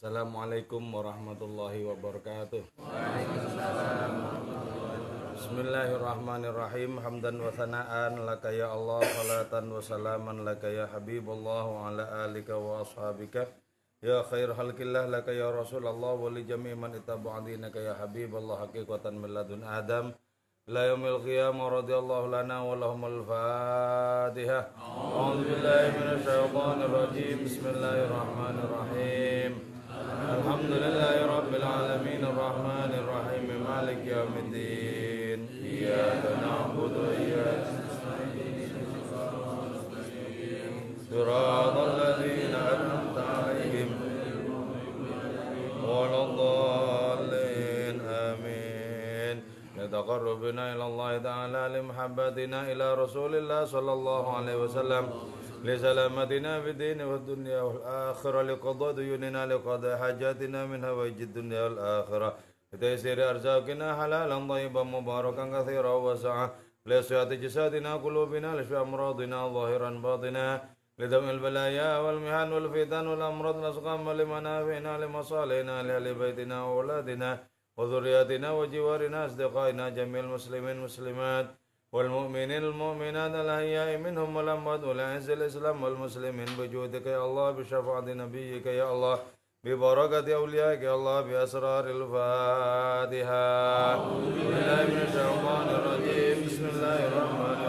Assalamualaikum warahmatullahi wabarakatuh. Bismillahirrahmanirrahim. Hamdan wa thana'an laka ya Allah, salatan wa salaman laka ya Habibullah wa ala alika wa ashabika. Ya khair halkillah laka ya Rasulullah wa li jami' man ittaba'a dinaka ya Habibullah haqiqatan min ladun Adam. إلى يوم القيامة رضي الله لنا ولهم الفاتحة أعوذ بالله من الشيطان الرجيم بسم الله الرحمن الرحيم الحمد لله رب العالمين الرحمن الرحيم مالك يوم الدين. إياك نعبد وإياك نستعين صراط الذين أنعمت عليهم ولا الضالين آمين. لتقربنا إلى الله تعالى لمحبتنا إلى رسول الله صلى الله عليه وسلم. لسلامتنا في الدين والدنيا والآخرة. لقضاء ديوننا لقضاء حاجاتنا من هوائج الدنيا والآخرة. لتيسير أرزاقنا حلالا طيبا مباركا كثيرا وسعا. لصحة جسادنا قلوبنا لشفاء أمراضنا ظاهرا باطنا. لدم البلايا والمحن والفتن والأمراض الأسقام لمنافعنا لمصالحنا لأهل بيتنا وأولادنا وذرياتنا وجوارنا أصدقائنا جميع المسلمين والمسلمات والمؤمنين المؤمنات الأحياء منهم والأموات والأعز الإسلام والمسلمين بجودك يا الله بشفاعة نبيك يا الله ببركة أوليائك يا الله بأسرار الفاتحة. أعوذ بالله من الشيطان الرجيم. بسم الله الرحمن الرحيم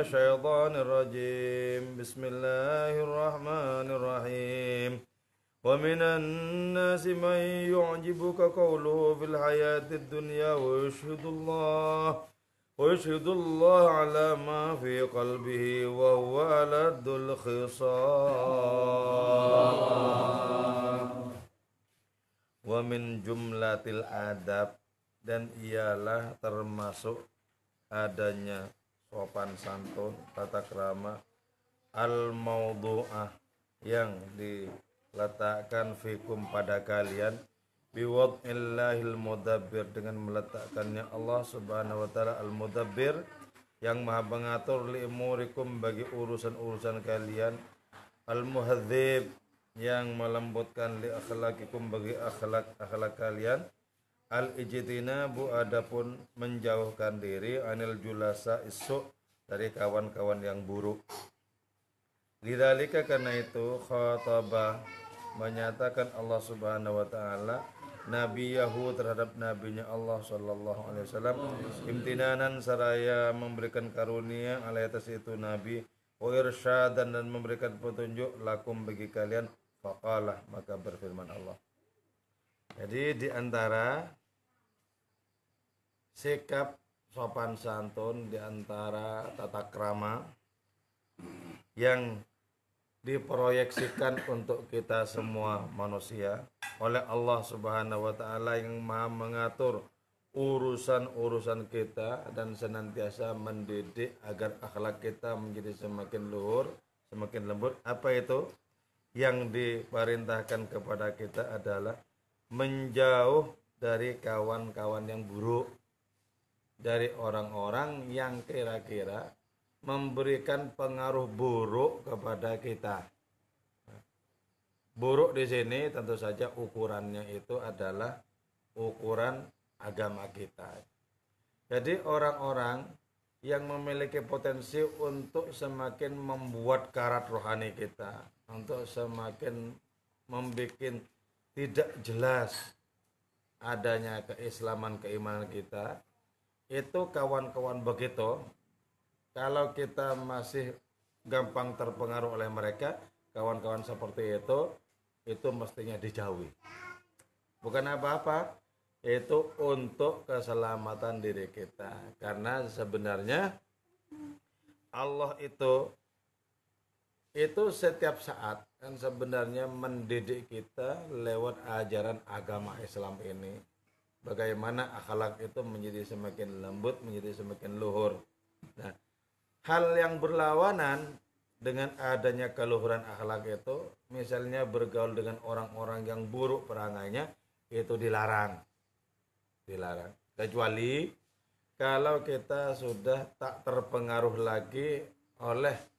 الشيطان الرجيم. بسم الله الرحمن الرحيم. ومن الناس من يعجبك قوله في الحياة الدنيا ويشهد الله ويشهد الله على ما في قلبه وهو ألد الخصام. ومن جملة الادab dan ialah termasuk adanya sopan santun tata krama al maudu'ah yang diletakkan fikum pada kalian biwad'illahil mudabbir dengan meletakkannya Allah Subhanahu wa taala al mudabbir yang maha mengatur li umurikum bagi urusan-urusan kalian al muhadzib yang melembutkan li akhlaqikum bagi akhlak-akhlak kalian al ijtinabu adapun menjauhkan diri anil julasa isu dari kawan-kawan yang buruk. Lidzalika karena itu khataba menyatakan Allah Subhanahu wa taala nabiyahu terhadap nabinya Allah sallallahu alaihi wasallam imtinanan saraya memberikan karunia alai atas itu nabi wa irsyadan dan memberikan petunjuk lakum bagi kalian faqalah maka berfirman Allah jadi di antara sikap sopan santun di antara tata krama yang diproyeksikan untuk kita semua manusia oleh Allah Subhanahu wa taala yang Maha mengatur urusan-urusan kita dan senantiasa mendidik agar akhlak kita menjadi semakin luhur, semakin lembut. Apa itu? Yang diperintahkan kepada kita adalah menjauh dari kawan-kawan yang buruk, dari orang-orang yang kira-kira memberikan pengaruh buruk kepada kita. Buruk di sini tentu saja ukurannya itu adalah ukuran agama kita. Jadi orang-orang yang memiliki potensi untuk semakin membuat karat rohani kita, untuk semakin membuat tidak jelas adanya keislaman keimanan kita, itu kawan-kawan begitu. Kalau kita masih gampang terpengaruh oleh mereka kawan-kawan seperti itu itu mestinya dijauhi. Bukan apa-apa. Itu untuk keselamatan diri kita. Karena sebenarnya Allah itu itu setiap saat kan sebenarnya mendidik kita lewat ajaran agama Islam ini bagaimana akhlak itu menjadi semakin lembut menjadi semakin luhur Nah, hal yang berlawanan dengan adanya keluhuran akhlak itu, misalnya bergaul dengan orang-orang yang buruk perangainya, itu dilarang. Dilarang. Kecuali kalau kita sudah tak terpengaruh lagi oleh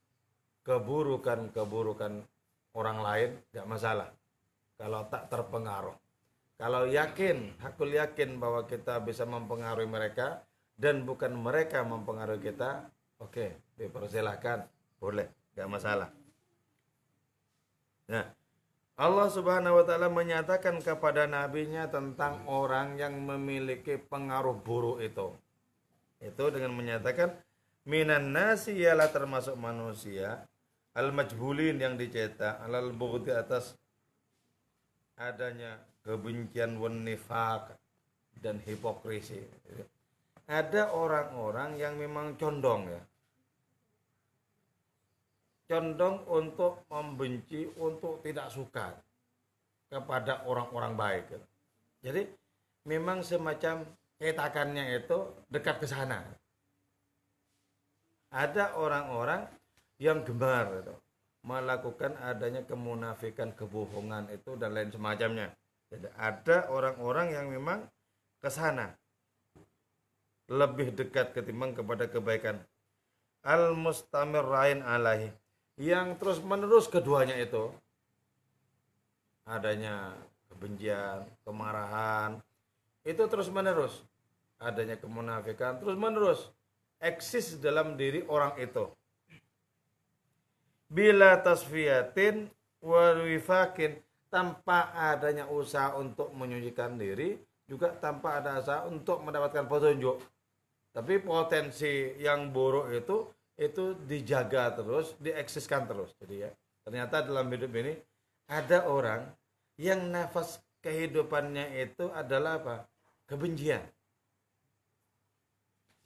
keburukan-keburukan orang lain, gak masalah. Kalau tak terpengaruh. Kalau yakin, aku yakin bahwa kita bisa mempengaruhi mereka dan bukan mereka mempengaruhi kita, oke, okay, dipersilahkan, boleh, gak masalah. Nah, Allah Subhanahu wa taala menyatakan kepada nabinya tentang orang yang memiliki pengaruh buruk itu. Itu dengan menyatakan minan nasi ialah termasuk manusia al majbulin yang dicetak alal bughdi atas adanya kebencian wan dan hipokrisi. Ada orang-orang yang memang condong ya, condong untuk membenci, untuk tidak suka kepada orang-orang baik. Jadi memang semacam ketakannya itu dekat ke sana. Ada orang-orang yang gemar itu, melakukan adanya kemunafikan, kebohongan itu dan lain semacamnya. Jadi ada orang-orang yang memang ke sana lebih dekat ketimbang kepada kebaikan. Al mustamir rain alahi yang terus menerus keduanya itu adanya kebencian, kemarahan itu terus menerus adanya kemunafikan terus menerus eksis dalam diri orang itu bila tasfiyatin wawifakin tanpa adanya usaha untuk menyucikan diri juga tanpa ada usaha untuk mendapatkan petunjuk tapi potensi yang buruk itu itu dijaga terus, dieksiskan terus. Jadi ya, ternyata dalam hidup ini ada orang yang nafas kehidupannya itu adalah apa? Kebencian.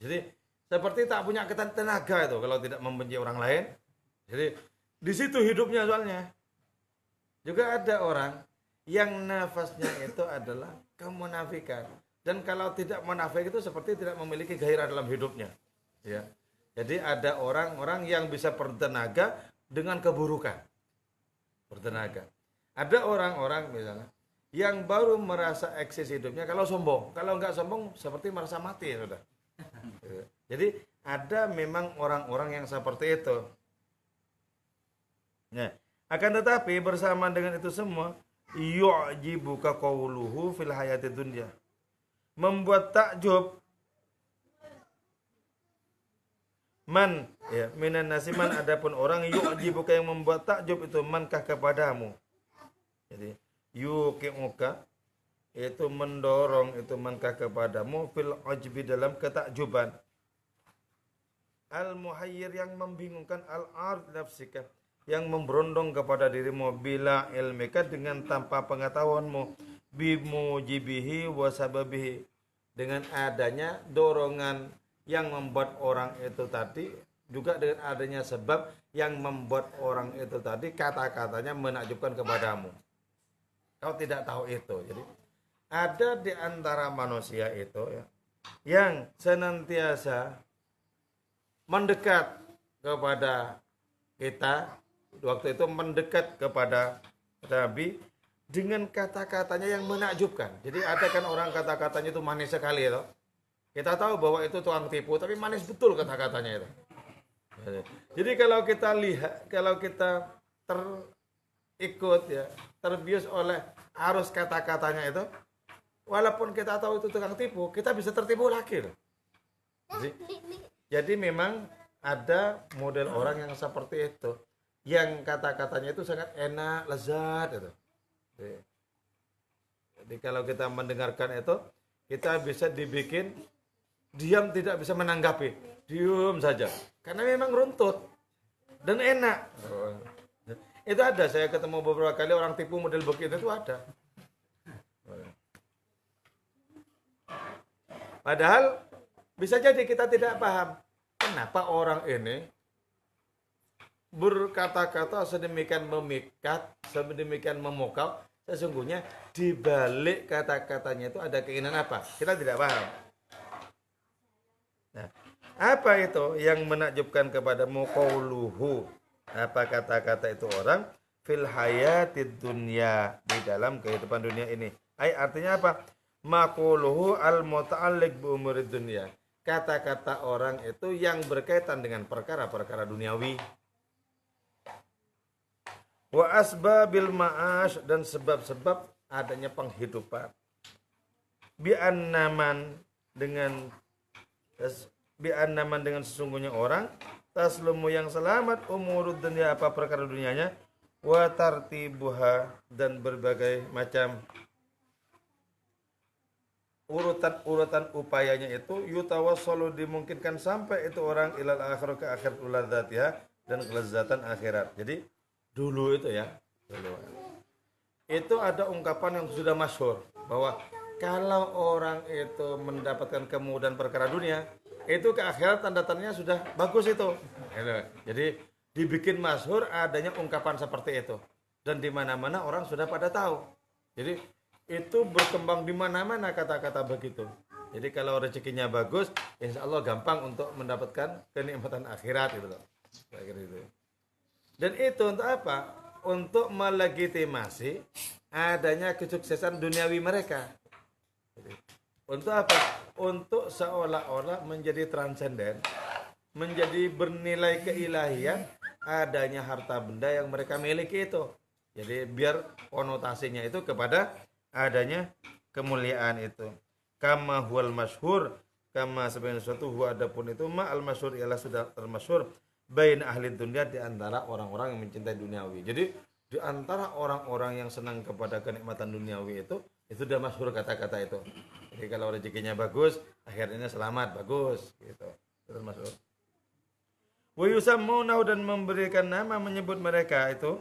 Jadi seperti tak punya tenaga itu kalau tidak membenci orang lain. Jadi di situ hidupnya soalnya. Juga ada orang yang nafasnya itu adalah kemunafikan. Dan kalau tidak munafik itu seperti tidak memiliki gairah dalam hidupnya. Ya. Jadi ada orang-orang yang bisa bertenaga dengan keburukan. Bertenaga. Ada orang-orang misalnya yang baru merasa eksis hidupnya kalau sombong. Kalau nggak sombong seperti merasa mati ya sudah. Jadi ada memang orang-orang yang seperti itu. Nah, akan tetapi bersama dengan itu semua yu'jibuka qawluhu fil hayati dunya. Membuat takjub Man ya minan nasiman adapun orang yu'jibuka yang membuat takjub itu mankah kepadamu. Jadi yuqimuka itu mendorong itu mankah kepadamu fil ujbi dalam ketakjuban. Al muhayyir yang membingungkan al ard nafsika yang memberondong kepada dirimu bila ilmika dengan tanpa pengetahuanmu bimujibihi wasababihi dengan adanya dorongan yang membuat orang itu tadi juga dengan adanya sebab yang membuat orang itu tadi kata-katanya menakjubkan kepadamu. Kau tidak tahu itu. Jadi ada di antara manusia itu ya yang senantiasa mendekat kepada kita waktu itu mendekat kepada Nabi dengan kata-katanya yang menakjubkan. Jadi ada kan orang kata-katanya itu manis sekali ya. Kita tahu bahwa itu tukang tipu, tapi manis betul kata-katanya itu. Jadi kalau kita lihat, kalau kita terikut ya, terbius oleh arus kata-katanya itu, walaupun kita tahu itu tukang tipu, kita bisa tertipu lagi. Jadi, jadi memang ada model orang yang seperti itu, yang kata-katanya itu sangat enak, lezat itu. Jadi, kalau kita mendengarkan itu, kita bisa dibikin diam tidak bisa menanggapi. Diam saja. Karena memang runtut dan enak. Itu ada. Saya ketemu beberapa kali orang tipu model begitu itu ada. Padahal bisa jadi kita tidak paham kenapa orang ini berkata-kata sedemikian memikat sedemikian memukau sesungguhnya di balik kata-katanya itu ada keinginan apa kita tidak paham Apa itu yang menakjubkan kepadamu qauluhu? Apa kata-kata itu orang fil hayatid dunya di dalam kehidupan dunia ini. Ay artinya apa? Maquluhu al muta'alliq bi umurid dunya. Kata-kata orang itu yang berkaitan dengan perkara-perkara duniawi. Wa asbabil ma'ash dan sebab-sebab adanya penghidupan. Bi annaman dengan bi annaman dengan sesungguhnya orang taslumu yang selamat umurud dunia apa perkara dunianya wa tartibuha dan berbagai macam urutan-urutan upayanya itu yutawassalu dimungkinkan sampai itu orang ilal akhir ke akhir ya dan kelezatan akhirat. Jadi dulu itu ya, dulu. Itu ada ungkapan yang sudah masyhur bahwa kalau orang itu mendapatkan kemudahan perkara dunia, itu ke akhirat tanda-tandanya sudah bagus itu. Gitu. Jadi dibikin masyhur adanya ungkapan seperti itu dan di mana-mana orang sudah pada tahu jadi itu berkembang di mana-mana kata-kata begitu jadi kalau rezekinya bagus insya Allah gampang untuk mendapatkan kenikmatan akhirat gitu loh itu dan itu untuk apa untuk melegitimasi adanya kesuksesan duniawi mereka untuk apa untuk seolah-olah menjadi transenden menjadi bernilai keilahian adanya harta benda yang mereka miliki itu. Jadi biar konotasinya itu kepada adanya kemuliaan itu. Kama huwal masyhur kama sebenarnya suatu huwa adapun itu ma al masyhur ialah sudah termasyhur bain ahli dunia di antara orang-orang yang mencintai duniawi. Jadi di antara orang-orang yang senang kepada kenikmatan duniawi itu itu sudah masyhur kata-kata itu. Jadi kalau rezekinya bagus, akhirnya selamat, bagus gitu. Terus masyhur. Wa yusammunau dan memberikan nama menyebut mereka itu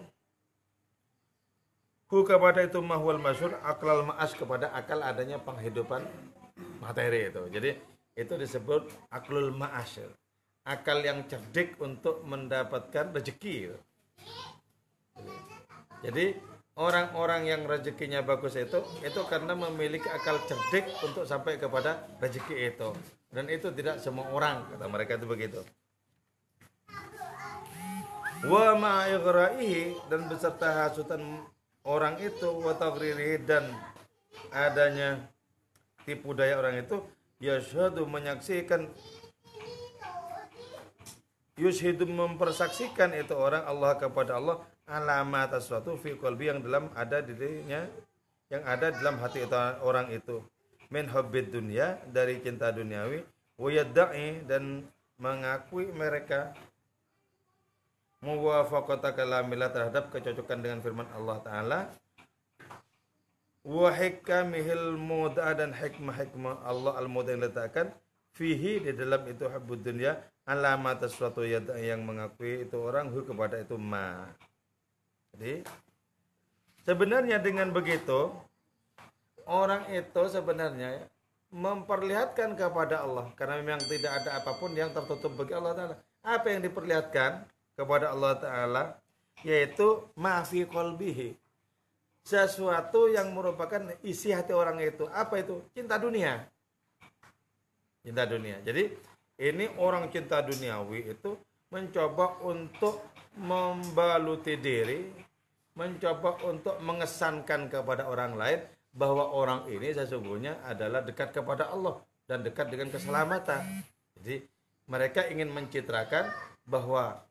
hu kepada itu mahwal masyur aklal ma'as kepada akal adanya penghidupan materi itu. Jadi itu disebut aklul ma'as. Akal yang cerdik untuk mendapatkan rezeki. Jadi orang-orang yang rezekinya bagus itu itu karena memiliki akal cerdik untuk sampai kepada rezeki itu. Dan itu tidak semua orang kata mereka itu begitu wa ma'ighra'ihi dan beserta hasutan orang itu wa dan adanya tipu daya orang itu yashhadu menyaksikan yushhidu mempersaksikan itu orang Allah kepada Allah alamat sesuatu fi qalbi yang dalam ada dirinya yang ada dalam hati itu, orang itu. Min hubbid dunia dari cinta duniawi wa dan mengakui mereka. Muwafaqata kalamillah terhadap kecocokan dengan firman Allah taala. Wa hikamihil muda dan hikmah-hikmah Allah al-muda yang letakkan fihi di dalam itu habud dunia alamat sesuatu yang mengakui itu orang hu kepada itu ma. Jadi sebenarnya dengan begitu orang itu sebenarnya memperlihatkan kepada Allah karena memang tidak ada apa pun yang tertutup bagi Allah Taala. Apa yang diperlihatkan kepada Allah Ta'ala? Yaitu maafi kolbihi sesuatu yang merupakan isi hati orang itu. Apa itu? Cinta dunia cinta dunia jadi ini orang cinta duniawi itu mencoba untuk membaluti diri mencoba untuk mengesankan kepada orang lain bahwa orang ini sesungguhnya adalah dekat kepada Allah dan dekat dengan keselamatan jadi mereka ingin mencitrakan bahwa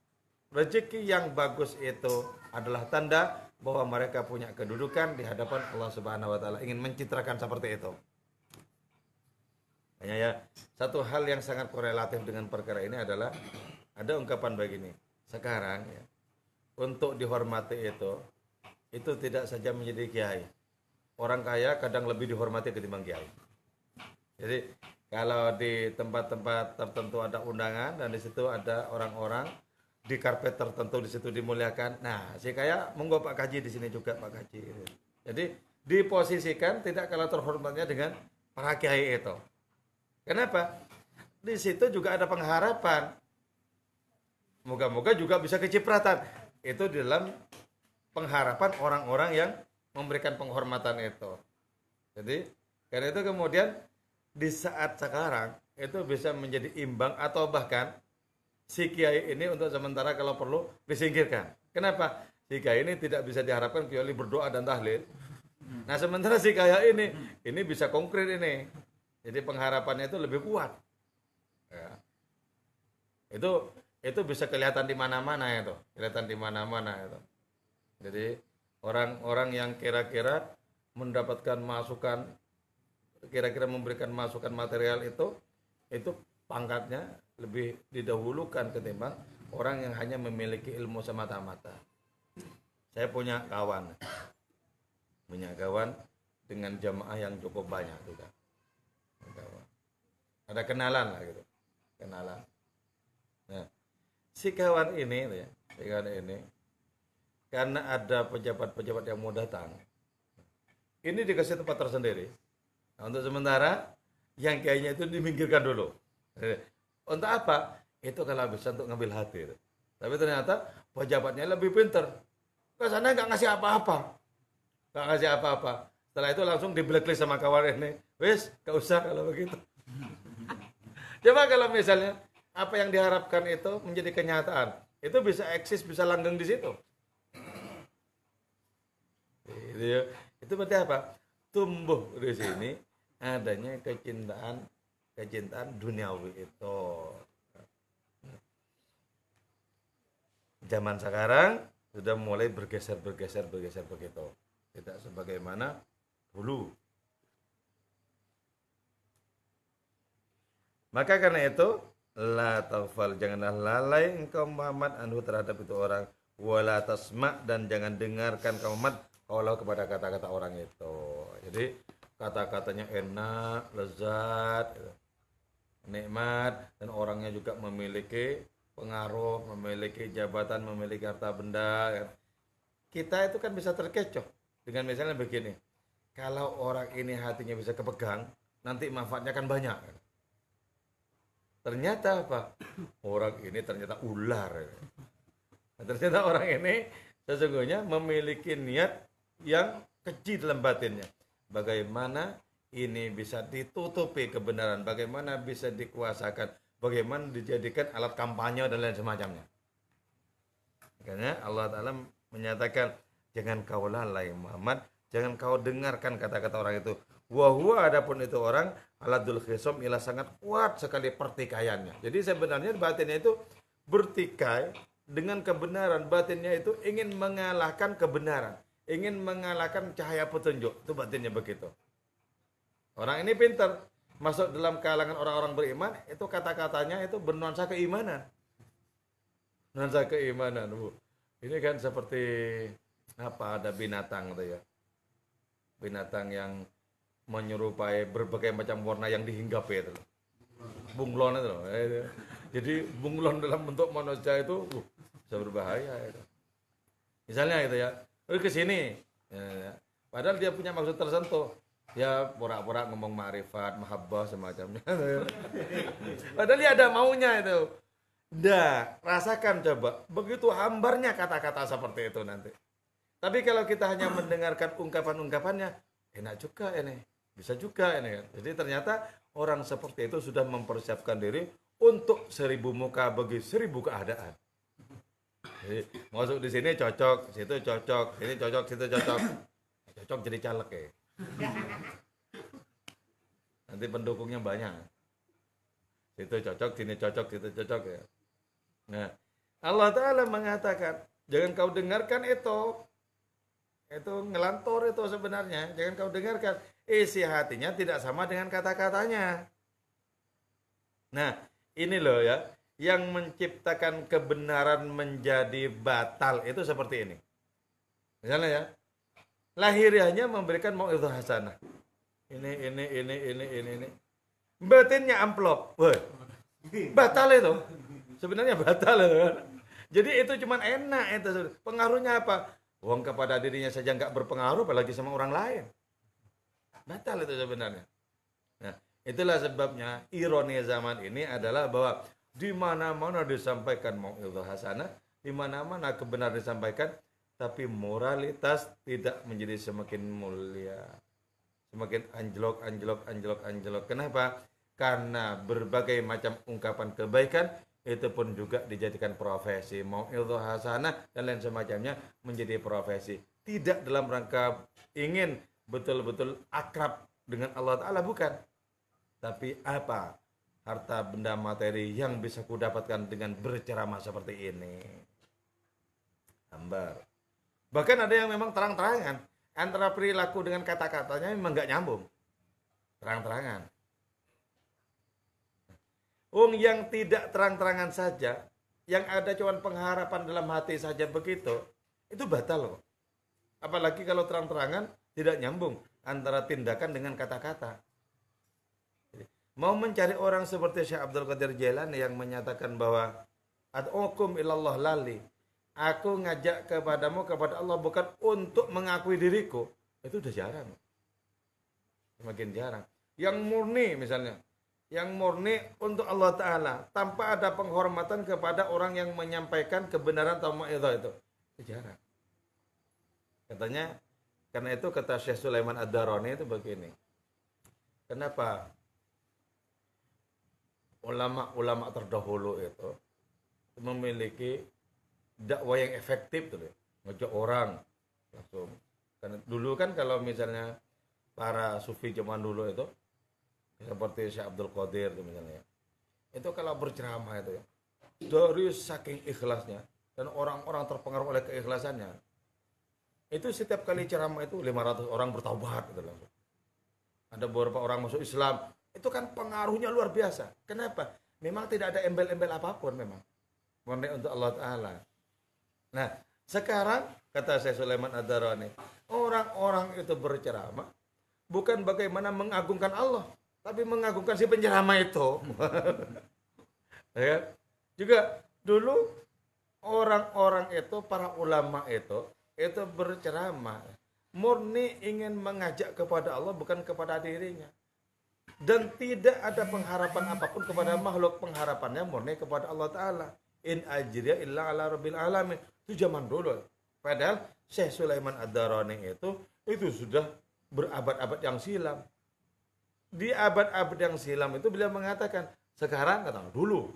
rezeki yang bagus itu adalah tanda bahwa mereka punya kedudukan di hadapan Allah Subhanahu wa taala ingin mencitrakan seperti itu. Hanya ya satu hal yang sangat korelatif dengan perkara ini adalah ada ungkapan begini. Sekarang ya, untuk dihormati itu itu tidak saja menjadi kiai. Orang kaya kadang lebih dihormati ketimbang kiai. Jadi kalau di tempat-tempat tertentu ada undangan dan di situ ada orang-orang di karpet tertentu di situ dimuliakan. Nah, si kaya monggo Pak Kaji di sini juga Pak Kaji. Jadi diposisikan tidak kalah terhormatnya dengan para kiai itu. Kenapa? Di situ juga ada pengharapan. Moga-moga juga bisa kecipratan. Itu di dalam pengharapan orang-orang yang memberikan penghormatan itu. Jadi karena itu kemudian di saat sekarang itu bisa menjadi imbang atau bahkan si kiai ini untuk sementara kalau perlu disingkirkan. Kenapa? Si kiai ini tidak bisa diharapkan kecuali berdoa dan tahlil. Nah sementara si kiai ini ini bisa konkret ini. Jadi pengharapannya itu lebih kuat. Ya. Itu itu bisa kelihatan di mana-mana itu, kelihatan di mana-mana itu. Jadi orang-orang yang kira-kira mendapatkan masukan kira-kira memberikan masukan material itu itu pangkatnya lebih didahulukan ketimbang orang yang hanya memiliki ilmu semata-mata. Saya punya kawan, punya kawan dengan jamaah yang cukup banyak juga. Ada kenalan lah gitu, kenalan. Nah, si kawan ini, ya, si kawan ini, karena ada pejabat-pejabat yang mau datang, ini dikasih tempat tersendiri. Nah, untuk sementara, yang kayaknya itu diminggirkan dulu. Untuk apa? Itu kalau bisa untuk ngambil hati. Tapi ternyata pejabatnya lebih pinter. Ke sana nggak ngasih apa-apa. Nggak ngasih apa-apa. Setelah itu langsung di blacklist sama kawan ini. Wis, gak usah kalau begitu. Coba kalau misalnya apa yang diharapkan itu menjadi kenyataan, itu bisa eksis, bisa langgeng di situ. Itu, ya. itu berarti apa? Tumbuh di sini adanya kecintaan kecintaan duniawi itu zaman sekarang sudah mulai bergeser bergeser bergeser begitu tidak sebagaimana dulu maka karena itu la tafal janganlah lalai engkau Muhammad anhu terhadap itu orang wala tasma dan jangan dengarkan kau Muhammad kalau kepada kata-kata orang itu jadi kata-katanya enak lezat nikmat dan orangnya juga memiliki pengaruh, memiliki jabatan, memiliki harta benda. Kan. Kita itu kan bisa terkecoh dengan misalnya begini. Kalau orang ini hatinya bisa kepegang, nanti manfaatnya kan banyak. Kan. Ternyata apa? Orang ini ternyata ular. Nah, ternyata orang ini sesungguhnya memiliki niat yang keji dalam batinnya. Bagaimana ini bisa ditutupi kebenaran, bagaimana bisa dikuasakan, bagaimana dijadikan alat kampanye dan lain semacamnya. Makanya Allah Ta'ala menyatakan, jangan kau lalai Muhammad, jangan kau dengarkan kata-kata orang itu. Wahua adapun itu orang, aladul khisom ialah sangat kuat sekali pertikaiannya. Jadi sebenarnya batinnya itu bertikai dengan kebenaran. Batinnya itu ingin mengalahkan kebenaran. Ingin mengalahkan cahaya petunjuk. Itu batinnya begitu. Orang ini pintar masuk dalam kalangan orang-orang beriman itu kata-katanya itu bernuansa keimanan. Nuansa keimanan, Bu. Ini kan seperti apa ada binatang gitu ya. Binatang yang menyerupai berbagai macam warna yang dihinggapi itu. Bunglon itu Jadi bunglon dalam bentuk manusia itu uh, bisa berbahaya itu. Misalnya itu ya, ke sini. Ya, ya. Padahal dia punya maksud tersentuh ya pura-pura ngomong ma'rifat, mahabbah semacamnya. Padahal dia ada maunya itu. Dah, rasakan coba. Begitu hambarnya kata-kata seperti itu nanti. Tapi kalau kita hanya mendengarkan ungkapan-ungkapannya, enak juga ini. Bisa juga ini. Jadi ternyata orang seperti itu sudah mempersiapkan diri untuk seribu muka bagi seribu keadaan. Jadi masuk di sini cocok, situ cocok, sini cocok, situ cocok. Cocok jadi caleg ya. Nanti pendukungnya banyak. Itu cocok, sini cocok, itu cocok ya. Nah, Allah Ta'ala mengatakan, jangan kau dengarkan itu. Itu ngelantur itu sebenarnya. Jangan kau dengarkan. Isi hatinya tidak sama dengan kata-katanya. Nah, ini loh ya. Yang menciptakan kebenaran menjadi batal itu seperti ini. Misalnya ya, lahiriahnya memberikan mau itu hasanah. Ini, ini, ini, ini, ini, ini. Batinnya amplop. Woi. Batal itu. Sebenarnya batal itu kan. Jadi itu cuma enak itu. Pengaruhnya apa? Uang kepada dirinya saja nggak berpengaruh apalagi sama orang lain. Batal itu sebenarnya. Nah, itulah sebabnya ironi zaman ini adalah bahwa di mana-mana disampaikan mau itu hasanah, di mana-mana kebenaran disampaikan, tapi moralitas tidak menjadi semakin mulia semakin anjlok, anjlok, anjlok, anjlok. Kenapa? Karena berbagai macam ungkapan kebaikan itu pun juga dijadikan profesi. Mau itu hasanah dan lain semacamnya menjadi profesi. Tidak dalam rangka ingin betul-betul akrab dengan Allah Ta'ala, bukan. Tapi apa? Harta benda materi yang bisa kudapatkan dengan berceramah seperti ini. Hambar. Bahkan ada yang memang terang-terangan antara perilaku dengan kata-katanya memang nggak nyambung. Terang-terangan. Wong yang tidak terang-terangan saja, yang ada cuma pengharapan dalam hati saja begitu, itu batal loh. Apalagi kalau terang-terangan tidak nyambung antara tindakan dengan kata-kata. Mau mencari orang seperti Syekh Abdul Qadir Jailani yang menyatakan bahwa Ad'ukum ilallah lali aku ngajak kepadamu kepada Allah bukan untuk mengakui diriku. Itu udah jarang. Semakin jarang. Yang murni misalnya. Yang murni untuk Allah Ta'ala. Tanpa ada penghormatan kepada orang yang menyampaikan kebenaran atau itu. Itu jarang. Katanya karena itu kata Syekh Sulaiman Ad-Darani itu begini. Kenapa? Ulama-ulama terdahulu itu memiliki dakwah yang efektif tuh ngajak orang langsung. Karena dulu kan kalau misalnya para sufi zaman dulu itu seperti Syekh Abdul Qadir tuh misalnya. Itu kalau berceramah itu ya dari saking ikhlasnya dan orang-orang terpengaruh oleh keikhlasannya itu setiap kali ceramah itu 500 orang bertaubat gitu langsung ada beberapa orang masuk Islam. Itu kan pengaruhnya luar biasa. Kenapa? Memang tidak ada embel-embel apa pun memang. Murni untuk Allah Ta'ala. Nah, sekarang kata saya Sulaiman Ad-Darani, orang-orang itu berceramah bukan bagaimana mengagungkan Allah, tapi mengagungkan si penceramah itu. ya. Juga dulu orang-orang itu para ulama itu itu berceramah. Murni ingin mengajak kepada Allah bukan kepada dirinya. Dan tidak ada pengharapan apa pun kepada makhluk. Pengharapannya murni kepada Allah Ta'ala. In ajriya illa ala rabbil alamin. Itu zaman dulu. Padahal Syekh Sulaiman Ad-Darani itu itu sudah berabad-abad yang silam. Di abad-abad yang silam itu beliau mengatakan, sekarang kata dulu.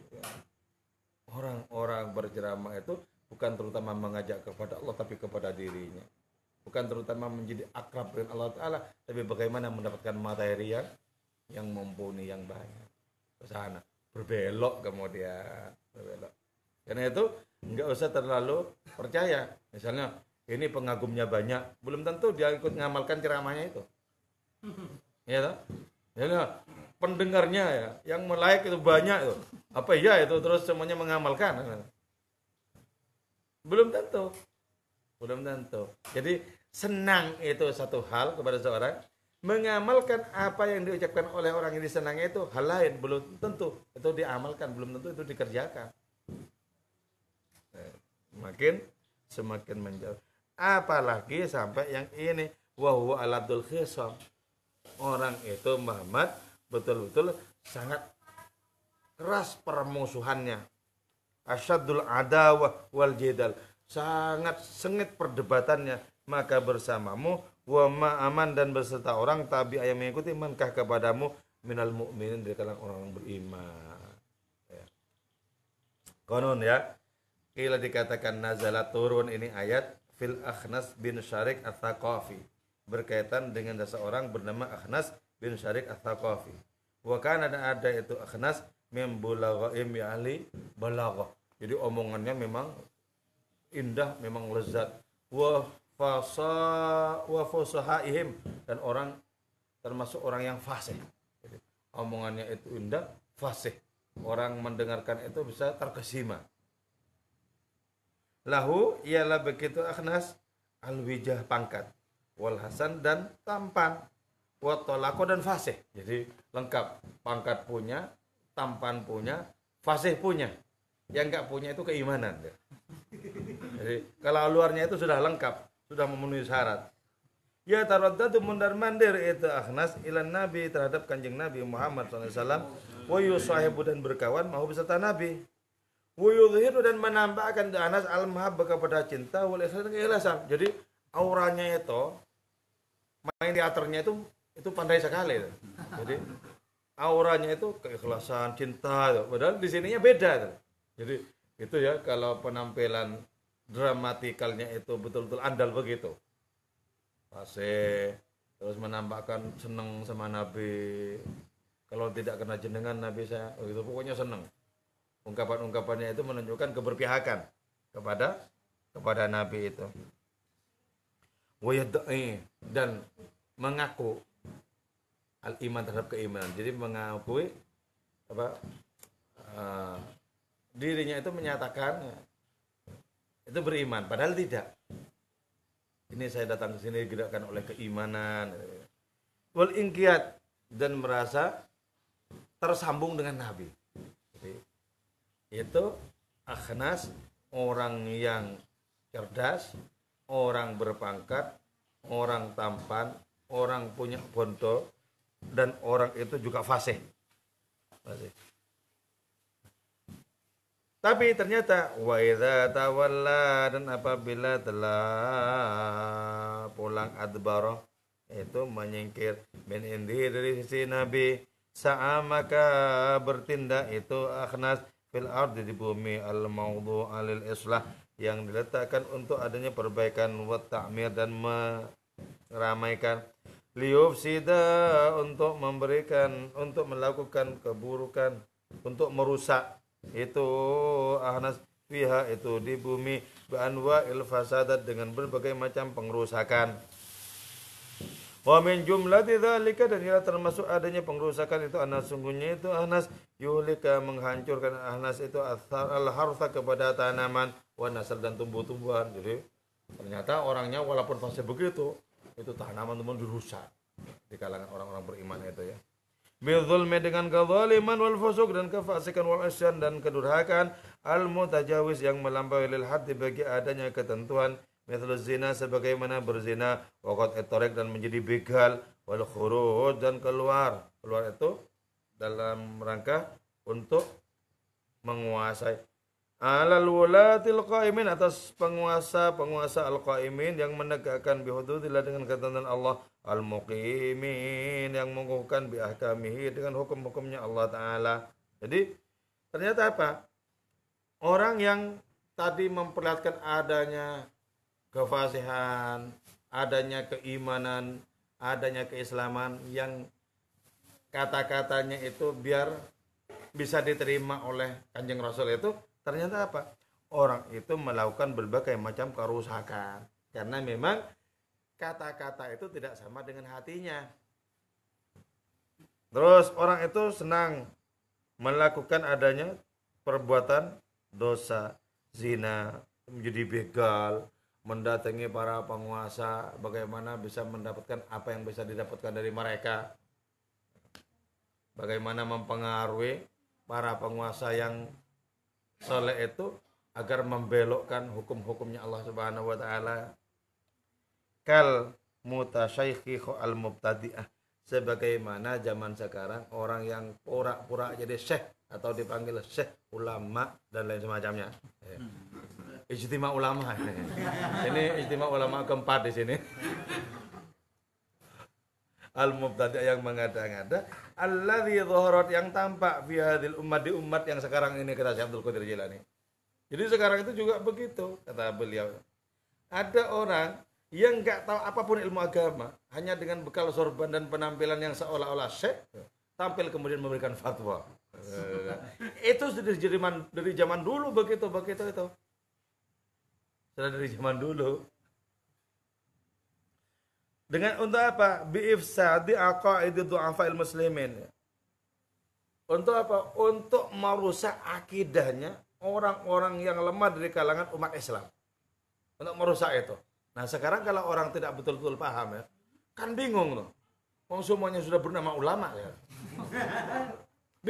Orang-orang berceramah itu bukan terutama mengajak kepada Allah tapi kepada dirinya. Bukan terutama menjadi akrab dengan Allah Ta'ala, tapi bagaimana mendapatkan materi yang, yang mumpuni, yang banyak. Ke sana. Berbelok kemudian. Berbelok. Karena itu nggak usah terlalu percaya. Misalnya ini pengagumnya banyak, belum tentu dia ikut ngamalkan ceramahnya itu. Ya toh? Ya pendengarnya ya, yang melayak itu banyak itu. Apa iya itu terus semuanya mengamalkan? Belum tentu. Belum tentu. Jadi senang itu satu hal kepada seorang, mengamalkan apa yang diucapkan oleh orang yang disenangi itu hal lain belum tentu. Itu diamalkan belum tentu itu dikerjakan. Makin semakin menjauh. Apalagi sampai yang ini wahwa aladul khisam. Orang itu Muhammad betul-betul sangat keras permusuhannya asyadul adawah wal jidal. Sangat sengit perdebatannya. Maka bersamamu wa aman dan berserta orang tabi ayam mengikuti mankah kepadamu minal mu'minin dari kalangan orang beriman. Ya. konon ya. Kila dikatakan nazalat turun ini ayat fil Akhnas bin Syarik At-Thaqafi berkaitan dengan seseorang bernama Akhnas bin Syarik At-Thaqafi. Wa kana ada itu Akhnas bulaghaim ya ahli balaghah. Jadi omongannya memang indah, memang lezat. Wa fasa wa dan orang termasuk orang yang fasih. Jadi, omongannya itu indah, fasih. Orang mendengarkan itu bisa terkesima lahu ialah begitu akhnas alwijah pangkat wal hasan dan tampan watolako dan fasih jadi lengkap pangkat punya tampan punya fasih punya. Yang nggak punya itu keimanan jadi kalau luarnya itu sudah lengkap sudah memenuhi syarat. Ya taraddadu mundar mandir itu akhnas ilan nabi terhadap kanjeng nabi Muhammad SAW wa yusahibu dan berkawan mau beserta nabi. Wuyudhiru dan menambahkan Anas al-mahabbah kepada cinta wal ikhlas keikhlasan. Jadi auranya itu main teaternya itu itu pandai sekali. Jadi auranya itu keikhlasan, cinta. Tuh. Padahal di sininya beda. Tuh. Jadi itu ya kalau penampilan dramatikalnya itu betul-betul andal begitu. Fase terus menampakkan seneng sama Nabi. Kalau tidak kena jenengan Nabi saya, begitu pokoknya seneng. Ungkapan-ungkapannya itu menunjukkan keberpihakan kepada kepada Nabi itu. Dan mengaku al iman terhadap keimanan. Jadi mengakui apa uh, dirinya itu menyatakan itu beriman, padahal tidak. Ini saya datang ke sini digerakkan oleh keimanan. Wal ingkiat dan merasa tersambung dengan Nabi. Jadi, itu akhnas orang yang cerdas orang berpangkat orang tampan orang punya bonto dan orang itu juga fasih. Fasih. Tapi ternyata wa idza tawalla dan apabila telah pulang adbara itu menyingkir. Min indi dari sisi Nabi sa'a maka bertindak itu akhnas fil ardi di bumi al maudhu alil islah yang diletakkan untuk adanya perbaikan wa ta'mir dan meramaikan liufsida untuk memberikan untuk melakukan keburukan untuk merusak. Itu ahnas fiha itu di bumi. Banwa il fasadat dengan berbagai macam pengerusakan Wa min jumlati dan ia termasuk adanya pengerusakan itu anas sungguhnya itu anas yuhlika menghancurkan anas itu al harsa kepada tanaman. Wa nasal dan tumbuh-tumbuhan. Jadi ternyata orangnya walaupun fase begitu itu tanaman teman dirusak di kalangan orang-orang beriman itu ya. Bizulmi dengan kezaliman wal fusuk dan kefasikan wal asyan dan kedurhakaan. Al mutajawiz yang melampaui lil haddi bagi adanya ketentuan. Mithlul zina sebagaimana berzina. Wakot etorek dan menjadi begal. Wal khuruj dan keluar. Keluar itu dalam rangka Untuk menguasai alal wulatil qaimin atas penguasa-penguasa al-qaimin yang menegakkan bihududillah dengan ketentuan Allah. Al-muqimin yang mengukuhkan biahkamihi dengan hukum-hukumnya Allah Ta'ala. Jadi ternyata apa? Orang yang tadi memperlihatkan adanya kefasihan adanya keimanan adanya keislaman yang kata-katanya itu biar bisa diterima oleh kanjeng Rasul itu ternyata apa? Orang itu melakukan berbagai macam kerusakan. Karena memang kata-kata itu tidak sama dengan hatinya. Terus orang itu senang melakukan adanya perbuatan dosa zina menjadi begal mendatangi para penguasa bagaimana bisa mendapatkan apa yang bisa didapatkan dari mereka. Bagaimana mempengaruhi para penguasa yang soleh itu agar membelokkan hukum-hukumnya Allah Subhanahu wa taala. Kal mutasyaikhi al mubtadi'ah sebagaimana zaman sekarang orang yang pura-pura jadi syekh atau dipanggil syekh ulama dan lain semacamnya. Ya. ijtima ulama. Ini ijtima ulama keempat di sini al mubtadi yang mengada-ngada alladzi dhaharat yang tampak fi hadil umat di umat yang sekarang ini kata Syekh Abdul Qadir Jilani. Jadi sekarang itu juga begitu kata beliau. Ada orang yang nggak tahu apa pun ilmu agama hanya dengan bekal sorban dan penampilan yang seolah-olah syekh tampil kemudian memberikan fatwa. itu dari zaman dari zaman dulu begitu begitu itu. Sudah dari zaman dulu. Dengan untuk apa? Bi'ifsadi aqaidi du'afa'il muslimin. Untuk apa? Untuk merusak akidahnya orang-orang yang lemah dari kalangan umat Islam. Untuk merusak itu. Nah sekarang kalau orang tidak betul-betul paham ya, kan bingung loh. Wong semuanya sudah bernama ulama ya.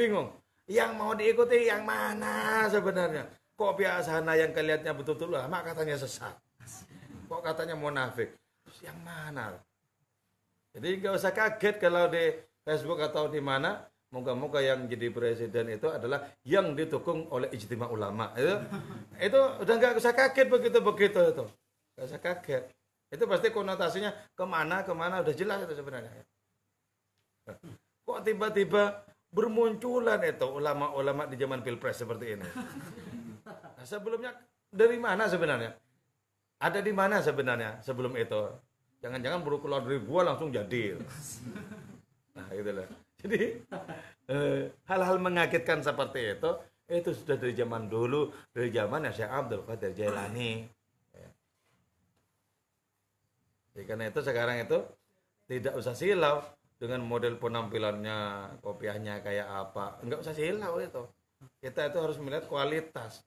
Bingung. Yang mau diikuti yang mana sebenarnya? Kok biasanya yang kelihatannya betul-betul ulama katanya sesat. Kok katanya munafik? yang mana? Jadi nggak usah kaget kalau di Facebook atau di mana, moga-moga yang jadi presiden itu adalah yang didukung oleh ijtima ulama. Itu, itu udah nggak usah kaget begitu begitu itu, nggak usah kaget. Itu pasti konotasinya ke mana ke mana udah jelas itu sebenarnya. Kok tiba-tiba bermunculan itu ulama-ulama di zaman pilpres seperti ini? Nah, sebelumnya dari mana sebenarnya? Ada di mana sebenarnya sebelum itu? Jangan-jangan baru keluar dari gua langsung jadi. Nah, itulah. Jadi eh, hal-hal mengagetkan seperti itu itu sudah dari zaman dulu, dari zaman Syekh Abdul Qadir Jailani. Ya. Jadi karena itu sekarang itu tidak usah silau dengan model penampilannya, kopiahnya kayak apa. Enggak usah silau itu. Kita itu harus melihat kualitas.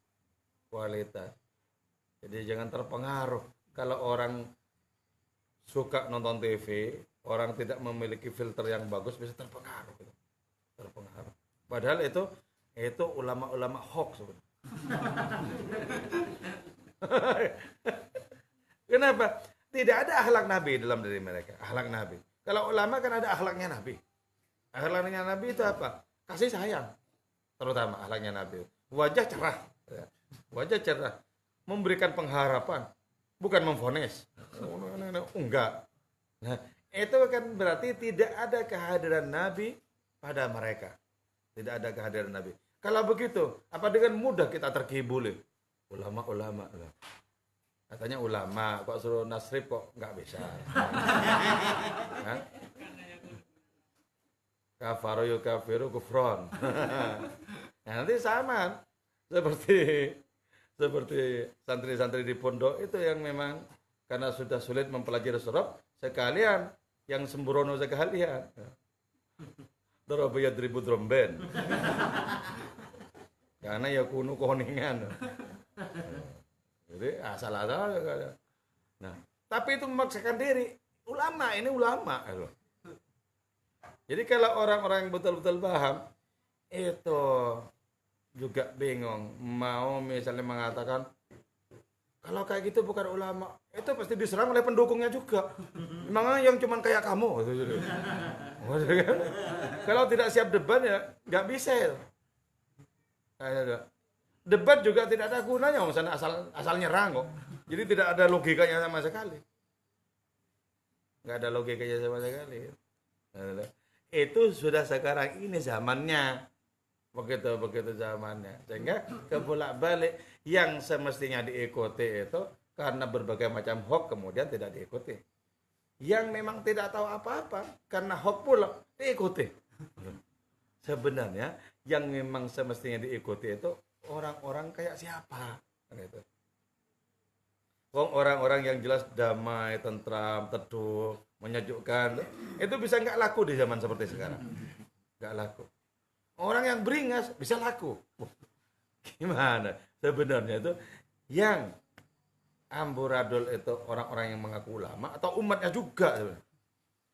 Kualitas. Jadi jangan terpengaruh kalau orang suka nonton TV, orang tidak memiliki filter yang bagus bisa terpengaruh. Gitu. Terpengaruh. Padahal itu itu ulama-ulama hoax Kenapa? Tidak ada akhlak Nabi dalam diri mereka. Akhlak Nabi. Kalau ulama kan ada akhlaknya Nabi. Akhlaknya Nabi itu apa? Kasih sayang. Terutama akhlaknya Nabi. Wajah cerah. Ya. Wajah cerah. Memberikan pengharapan. Bukan memfonis. Enggak. Nah, itu kan berarti tidak ada kehadiran Nabi pada mereka. Tidak ada kehadiran Nabi. Kalau begitu, apa dengan mudah kita terkibuli? Ulama-ulama. Katanya ulama, kok suruh nasrib kok nggak bisa. Kafaru yukafiru kufron. nah, nanti sama seperti seperti santri-santri di pondok itu yang memang karena sudah sulit mempelajari surah sekalian yang sembrono sekalian. Darabaya ribu dromben. Karena ya kuno koningan. Jadi asal-asal. Nah, tapi itu memaksakan diri. Ulama ini ulama. Gitu. Jadi kalau orang-orang yang betul-betul paham, itu juga bingung. Mau misalnya mengatakan, kalau kayak gitu bukan ulama, itu pasti diserang oleh pendukungnya juga. Memangnya yang cuman kayak kamu. Gitu. kalau tidak siap debat ya nggak bisa ya. Debat juga tidak ada gunanya misalnya asal asal nyerang kok jadi tidak ada logikanya sama sekali nggak ada logikanya sama sekali itu sudah sekarang ini zamannya begitu begitu zamannya sehingga kebolak balik yang semestinya diikuti itu karena berbagai macam hoax kemudian tidak diikuti yang memang tidak tahu apa-apa karena hoax pula diikuti sebenarnya yang memang semestinya diikuti itu orang-orang kayak siapa gitu. Wong orang-orang yang jelas damai, tentram, teduh, menyejukkan, itu bisa nggak laku di zaman seperti sekarang. Nggak laku. Orang yang beringas bisa laku. Gimana? Sebenarnya itu yang amburadul itu orang-orang yang mengaku ulama atau umatnya juga.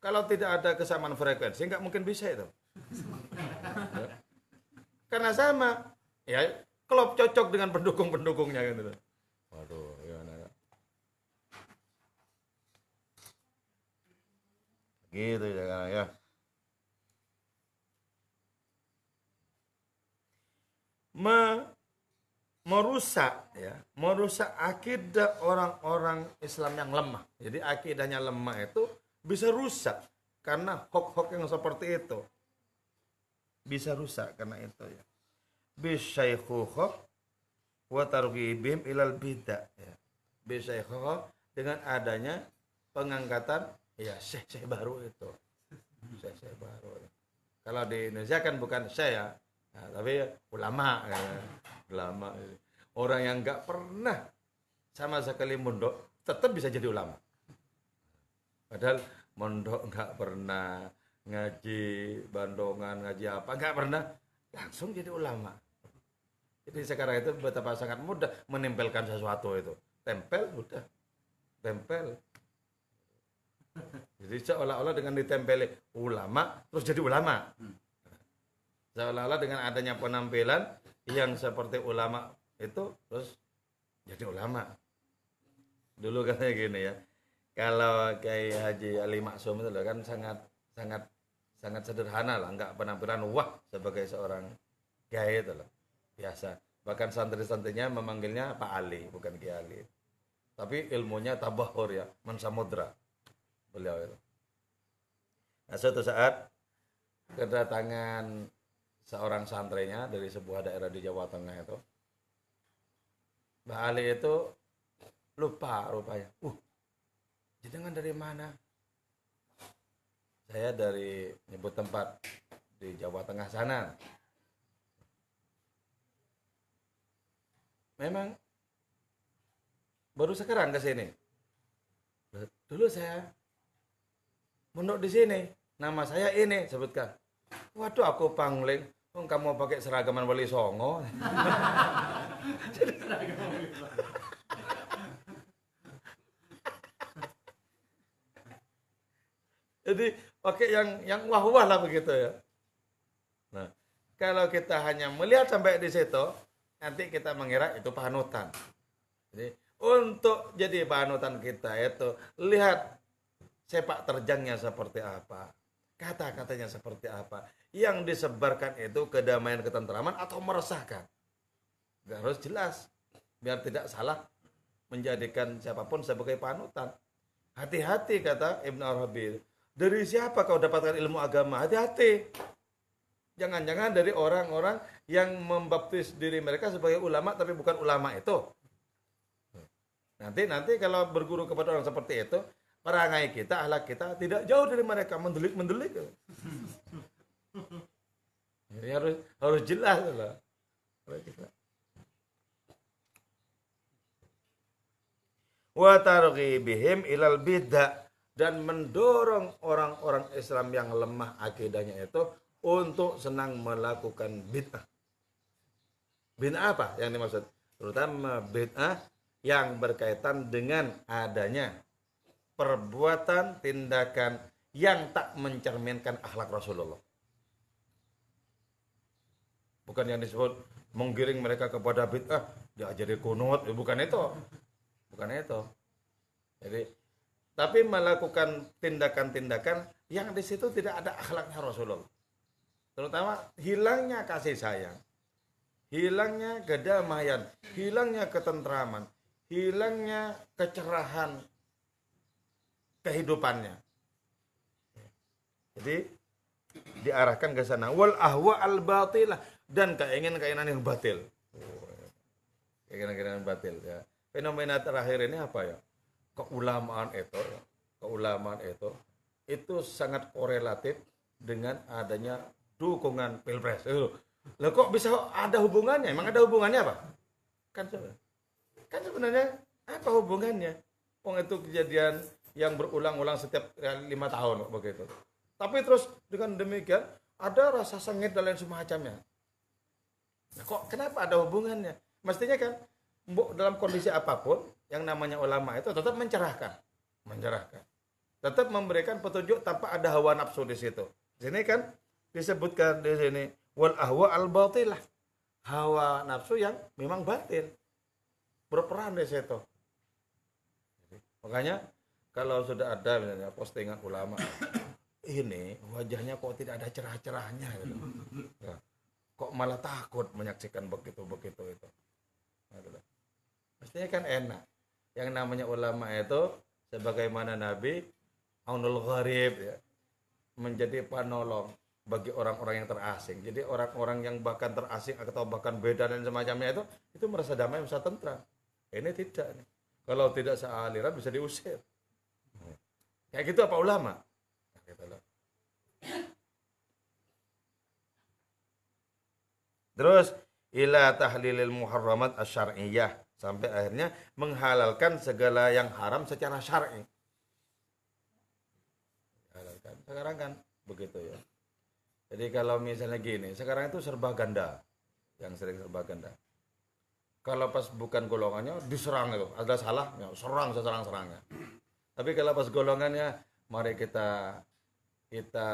Kalau tidak ada kesamaan frekuensi, nggak mungkin bisa itu. Karena sama. Ya, klub cocok dengan pendukung-pendukungnya gitu. Waduh, gimana ya. Gitu ya kan ya. Me, merusak ya, merusak akidah orang-orang Islam yang lemah. Jadi akidahnya lemah itu bisa rusak karena hok-hok yang seperti itu. Bisa rusak karena itu ya bisyaykhuha wa targhibim ilal bidah ya. Bisyaykhuha dengan adanya pengangkatan ya syekh-syekh baru itu. Syekh-syekh baru. Kalau di Indonesia kan bukan syekh ya, nah, tapi ulama ya. Ulama. Orang yang nggak pernah sama sekali mondok tetap bisa jadi ulama. Padahal mondok nggak pernah ngaji bandongan ngaji apa nggak pernah langsung jadi ulama jadi sekarang itu betapa sangat mudah menempelkan sesuatu itu. Tempel, udah. Tempel. Jadi seolah-olah dengan ditempeli ulama, terus jadi ulama. Seolah-olah dengan adanya penampilan yang seperti ulama itu, terus jadi ulama. Dulu katanya gini ya, kalau kayak Haji Ali Maksum itu kan sangat sangat sangat sederhana lah, nggak penampilan wah sebagai seorang kiai itu loh biasa. Bahkan santri-santrinya memanggilnya Pak Ali bukan Ki Ali. Tapi ilmunya tabahur ya mensamudra beliau itu. Nah suatu saat kedatangan seorang santrinya dari sebuah daerah di Jawa Tengah itu. Mbak Ali itu lupa rupanya. Uh, jenengan dari mana? Saya dari nyebut tempat di Jawa Tengah sana. Memang baru sekarang ke sini. Dulu saya mondok di sini. Nama saya ini sebutkan. Waduh aku pangling. Oh, kamu pakai seragaman wali songo. Jadi pakai yang yang wah-wah lah begitu ya. Nah, kalau kita hanya melihat sampai di situ, nanti kita mengira itu panutan. Jadi untuk jadi panutan kita itu lihat sepak terjangnya seperti apa, kata-katanya seperti apa, yang disebarkan itu kedamaian ketentraman atau meresahkan. Gak harus jelas, biar tidak salah menjadikan siapa pun sebagai panutan. Hati-hati kata Ibn Arabi. Dari siapa kau dapatkan ilmu agama? Hati-hati. Jangan-jangan dari orang-orang yang membaptis diri mereka sebagai ulama tapi bukan ulama itu. Nanti nanti kalau berguru kepada orang seperti itu, perangai kita, ahlak kita tidak jauh dari mereka mendelik-mendelik. Jadi harus harus jelas lah. Wa bihim ilal bid'ah dan mendorong orang-orang Islam yang lemah akidahnya itu untuk senang melakukan bid'ah. Bid'ah apa yang dimaksud? Terutama bid'ah yang berkaitan dengan adanya perbuatan tindakan yang tak mencerminkan akhlak Rasulullah. Bukan yang disebut menggiring mereka kepada bid'ah, ya jadi kunut, ya bukan itu. Bukan itu. Jadi tapi melakukan tindakan-tindakan yang di situ tidak ada akhlaknya Rasulullah. Terutama hilangnya kasih sayang, hilangnya kedamaian, hilangnya ketentraman, hilangnya kecerahan kehidupannya. Jadi diarahkan ke sana wal ahwa al batilah dan keinginan-keinginan yang batil. Keinginan-keinginan batil ya. Fenomena terakhir ini apa ya? keulamaan itu keulamaan itu itu sangat korelatif dengan adanya dukungan pilpres. Loh, kok bisa ada hubungannya? Emang ada hubungannya apa? Kan kan sebenarnya apa hubungannya? Wong itu kejadian yang berulang-ulang setiap lima tahun begitu. Tapi terus dengan demikian ada rasa sengit dan lain semacamnya. Nah, kok kenapa ada hubungannya? Mestinya kan dalam kondisi apa pun yang namanya ulama itu tetap mencerahkan, mencerahkan. Tetap memberikan petunjuk tanpa ada hawa nafsu di situ. Sini kan disebutkan di sini wal ahwa al batilah. Hawa nafsu yang memang batil berperan di situ. Makanya kalau sudah ada misalnya postingan ulama ini wajahnya kok tidak ada cerah-cerahnya gitu. Nah, kok malah takut menyaksikan begitu begitu itu. Nah, Mestinya kan enak yang namanya ulama itu sebagaimana Nabi aunul gharib ya menjadi penolong bagi orang-orang yang terasing. Jadi orang-orang yang bahkan terasing atau bahkan beda dan semacamnya itu itu merasa damai, merasa tentram. Ini tidak nih. Kalau tidak sealiran bisa diusir. Kayak gitu apa ulama? Nah, Terus ila tahlilil muharramat asyariyah sampai akhirnya menghalalkan segala yang haram secara syar'i. Halalkan. Sekarang kan begitu ya. Jadi kalau misalnya gini, sekarang itu serba ganda, yang sering serba ganda. Kalau pas bukan golongannya diserang itu, ada salah, ya, serang seserang-serangnya. Tapi kalau pas golongannya, mari kita kita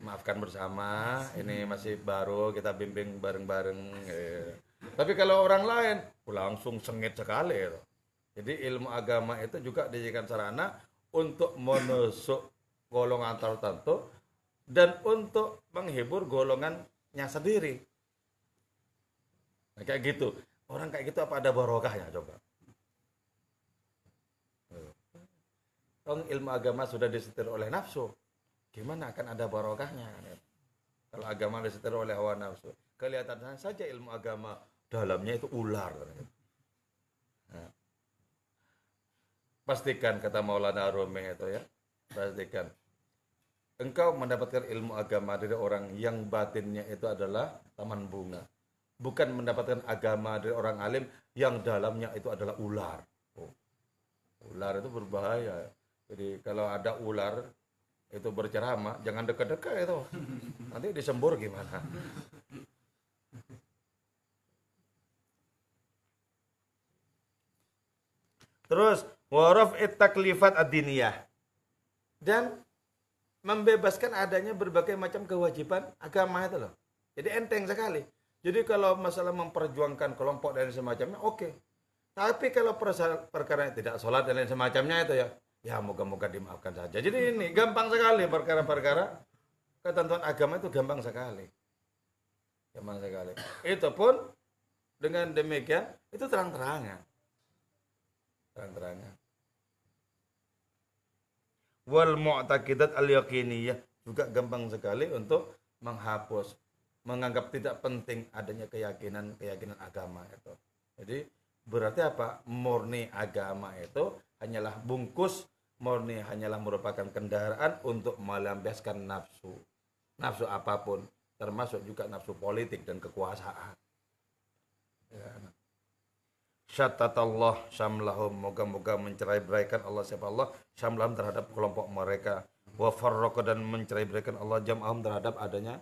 maafkan bersama. Ini masih baru, kita bimbing bareng-bareng. Ya tapi kalau orang lain langsung sengit sekali. Jadi ilmu agama itu juga dijadikan sarana untuk menusuk golongan tertentu dan untuk menghibur golongannya sendiri. Nah, kayak gitu. Orang kayak gitu apa ada barokahnya coba? Tong ilmu agama sudah disetir oleh nafsu. Gimana akan ada barokahnya? Kalau agama disetir oleh hawa nafsu. Kelihatan saja ilmu agama dalamnya itu ular. Nah. Pastikan kata Maulana Rumi itu ya. Pastikan. Engkau mendapatkan ilmu agama dari orang yang batinnya itu adalah taman bunga. Bukan mendapatkan agama dari orang alim yang dalamnya itu adalah ular. Oh. Ular itu berbahaya. Jadi kalau ada ular itu berceramah, jangan dekat-dekat itu. Nanti disembur gimana? Terus waraf taklifat adiniyah dan membebaskan adanya berbagai macam kewajiban agama itu loh. Jadi enteng sekali. Jadi kalau masalah memperjuangkan kelompok dan semacamnya oke. Okay. Tapi kalau perkara tidak sholat dan lain semacamnya itu ya, ya moga-moga dimaafkan saja. Jadi ini gampang sekali perkara-perkara ketentuan agama itu gampang sekali. Gampang sekali. Itu pun dengan demikian itu terang-terangan. Terang-terangan. Wal mu'taqidat al-yaqiniyah juga gampang sekali untuk menghapus menganggap tidak penting adanya keyakinan-keyakinan agama itu. Jadi Berarti apa? Murni agama itu hanyalah bungkus, murni hanyalah merupakan kendaraan untuk melampiaskan nafsu. Nafsu apa pun, termasuk juga nafsu politik dan kekuasaan. Ya. Allah syamlahum moga-moga mencerai beraikan Allah siapa Allah syamlahum terhadap kelompok mereka wa farraqa dan mencerai beraikan Allah jam'ahum terhadap adanya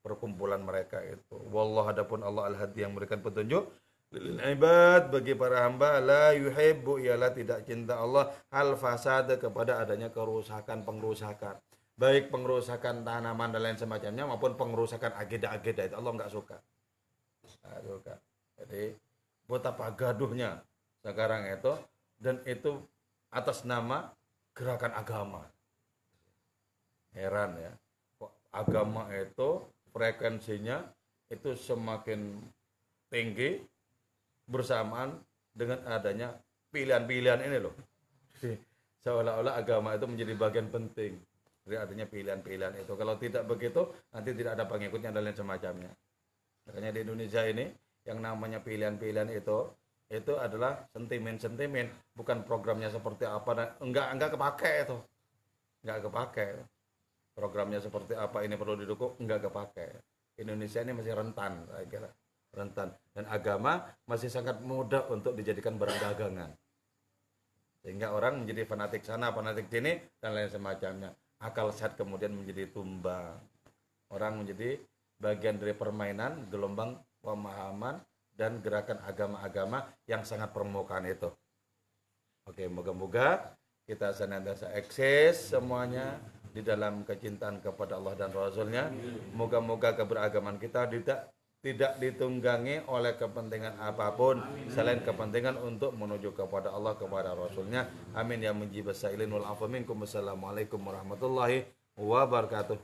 perkumpulan mereka itu wallah adapun Allah al-hadi yang memberikan petunjuk lil ibad bagi para hamba la yuhibbu ialah tidak cinta Allah. Al fasad kepada adanya kerusakan pengrusakan. Baik pengrusakan tanaman dan lain semacamnya maupun pengrusakan agenda-agenda itu. Allah nggak suka. Nggak suka. Jadi buat apa gaduhnya sekarang itu dan itu atas nama gerakan agama. Heran ya. Agama itu frekuensinya itu semakin tinggi bersamaan dengan adanya pilihan-pilihan ini loh. Seolah-olah agama itu menjadi bagian penting dari adanya pilihan-pilihan itu. Kalau tidak begitu, nanti tidak ada pengikutnya dan lain semacamnya. Makanya di Indonesia ini yang namanya pilihan-pilihan itu itu adalah sentimen-sentimen, bukan programnya seperti apa. Enggak enggak kepake itu. Enggak kepake. Programnya seperti apa ini perlu didukung, enggak kepake. Indonesia ini masih rentan, saya kira rentan. Dan agama masih sangat mudah untuk dijadikan barang dagangan sehingga orang menjadi fanatik sana fanatik sini dan lain semacamnya. Akal sehat kemudian menjadi tumbang. Orang menjadi bagian dari permainan gelombang pemahaman dan gerakan agama-agama yang sangat permukaan itu. Oke moga-moga kita senantiasa eksis semuanya di dalam kecintaan kepada Allah dan Rasulnya. Moga-moga keberagaman kita tidak tidak ditunggangi oleh kepentingan apa pun selain kepentingan untuk menuju kepada Allah kepada Rasulnya. Amin ya mujibas sailin wal afu minkum. Wassalamualaikum warahmatullahi wabarakatuh